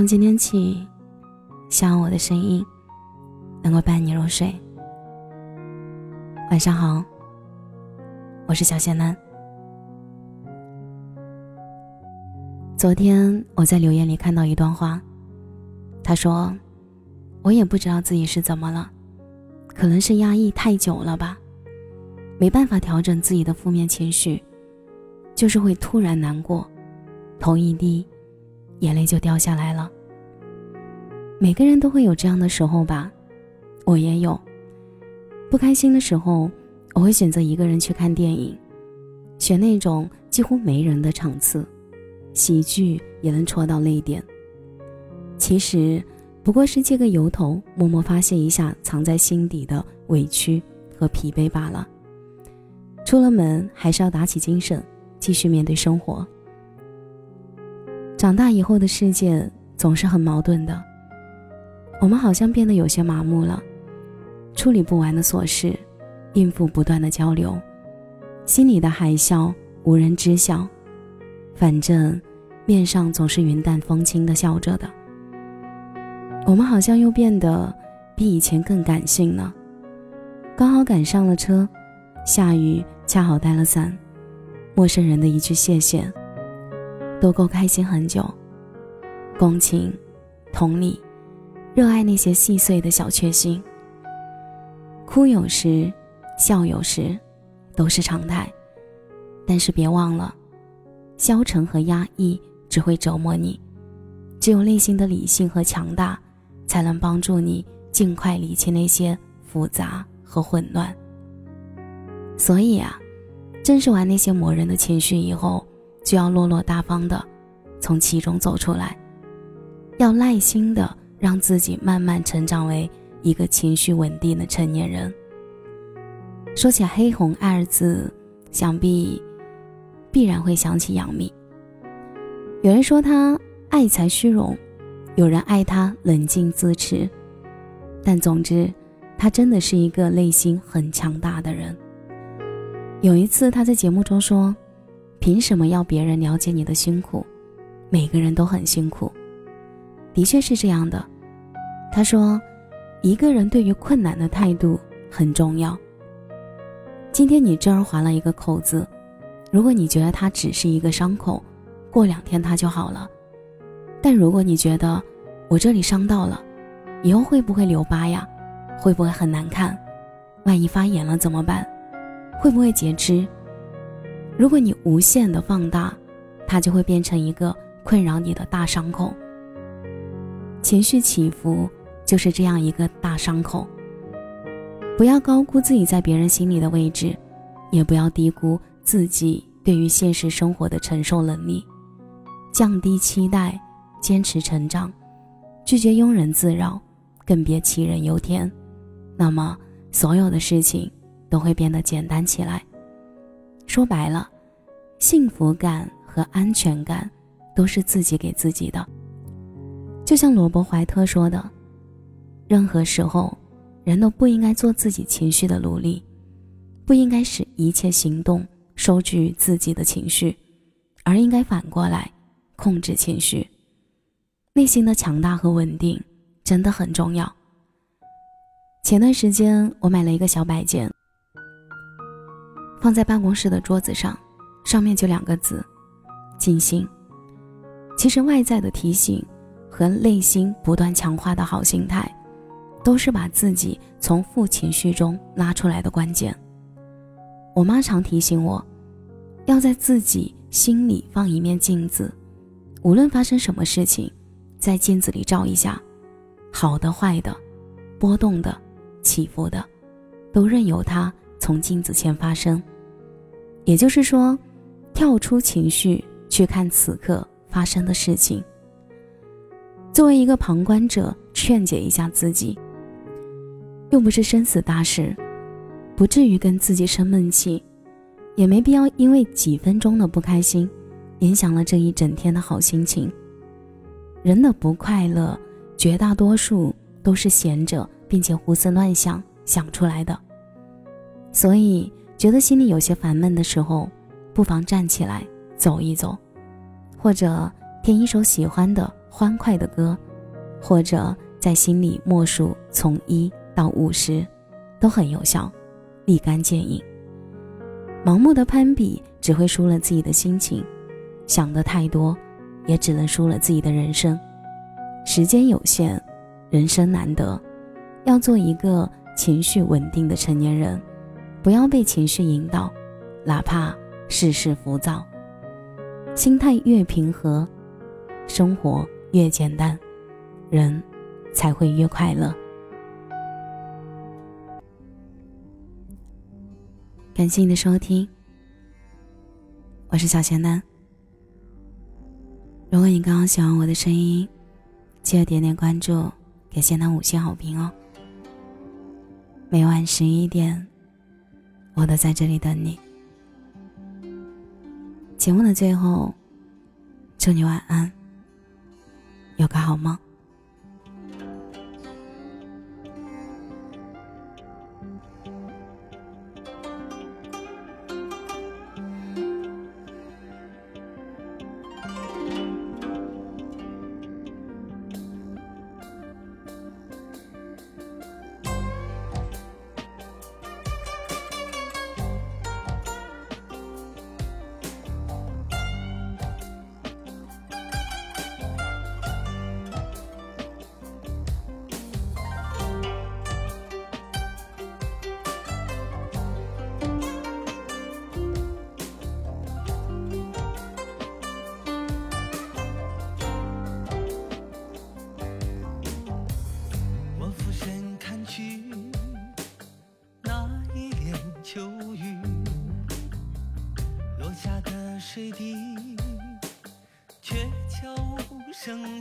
从今天起，希望我的声音能够伴你入睡。晚上好，我是小仙男。昨天我在留言里看到一段话，他说：“我也不知道自己是怎么了，可能是压抑太久了吧，没办法调整自己的负面情绪，就是会突然难过，头一低。”眼泪就掉下来了。每个人都会有这样的时候吧，我也有。不开心的时候，我会选择一个人去看电影，选那种几乎没人的场次，喜剧也能戳到泪点。其实不过是借个由头，默默发泄一下藏在心底的委屈和疲惫罢了。出了门还是要打起精神，继续面对生活。长大以后的世界总是很矛盾的，我们好像变得有些麻木了，处理不完的琐事，应付不断的交流，心里的海啸无人知晓，反正面上总是云淡风轻的笑着的。我们好像又变得比以前更感性了，刚好赶上了车，下雨恰好带了伞，陌生人的一句谢谢。都够开心很久，共情、同理、热爱那些细碎的小确幸。哭有时，笑有时，都是常态。但是别忘了，消沉和压抑只会折磨你。只有内心的理性和强大，才能帮助你尽快理清那些复杂和混乱。所以啊，正视完那些磨人的情绪以后。就要落落大方的从其中走出来，要耐心的让自己慢慢成长为一个情绪稳定的成年人。说起黑红二字，想必必然会想起杨幂。有人说她爱财虚荣，有人爱她冷静自持，但总之，她真的是一个内心很强大的人。有一次，她在节目中说。凭什么要别人了解你的辛苦？每个人都很辛苦，的确是这样的。他说，一个人对于困难的态度很重要。今天你这儿划了一个口子，如果你觉得它只是一个伤口，过两天它就好了。但如果你觉得我这里伤到了，以后会不会留疤呀？会不会很难看？万一发炎了怎么办？会不会截肢？如果你无限的放大，它就会变成一个困扰你的大伤口。情绪起伏就是这样一个大伤口。不要高估自己在别人心里的位置，也不要低估自己对于现实生活的承受能力。降低期待，坚持成长，拒绝庸人自扰，更别杞人忧天。那么，所有的事情都会变得简单起来。说白了，幸福感和安全感都是自己给自己的。就像罗伯·怀特说的：“任何时候，人都不应该做自己情绪的奴隶，不应该使一切行动收据自己的情绪，而应该反过来控制情绪。内心的强大和稳定真的很重要。”前段时间，我买了一个小摆件。放在办公室的桌子上，上面就两个字：静心。其实外在的提醒和内心不断强化的好心态，都是把自己从负情绪中拉出来的关键。我妈常提醒我，要在自己心里放一面镜子，无论发生什么事情，在镜子里照一下，好的、坏的、波动的、起伏的，都任由它从镜子前发生。也就是说，跳出情绪去看此刻发生的事情。作为一个旁观者，劝解一下自己，又不是生死大事，不至于跟自己生闷气，也没必要因为几分钟的不开心，影响了这一整天的好心情。人的不快乐，绝大多数都是闲着并且胡思乱想想出来的，所以。觉得心里有些烦闷的时候，不妨站起来走一走，或者听一首喜欢的欢快的歌，或者在心里默数从一到五十，都很有效，立竿见影。盲目的攀比只会输了自己的心情，想的太多，也只能输了自己的人生。时间有限，人生难得，要做一个情绪稳定的成年人，不要被情绪引导，哪怕世事浮躁。心态越平和，生活越简单，人才会越快乐。感谢你的收听，我是小仙丹。如果你刚刚喜欢我的声音，记得点点关注，给仙丹五星好评哦。每晚十一点，我都在这里等你。节目的最后，祝你晚安，有个好梦。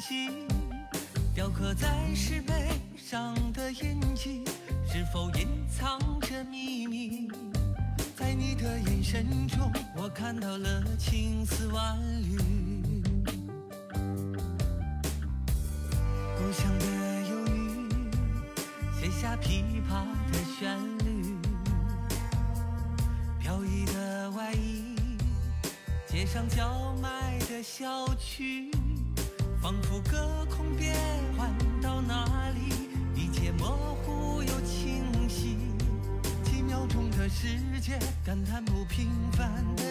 声息，雕刻在石碑上的印记，是否隐藏着秘密？在你的眼神中，我看到了青丝万缕。故乡的忧郁，写下琵琶的旋律，飘逸的外衣。街上叫卖的小曲，仿佛隔空变换到哪里，一切模糊又清晰。几秒钟的世界，感叹不平凡的。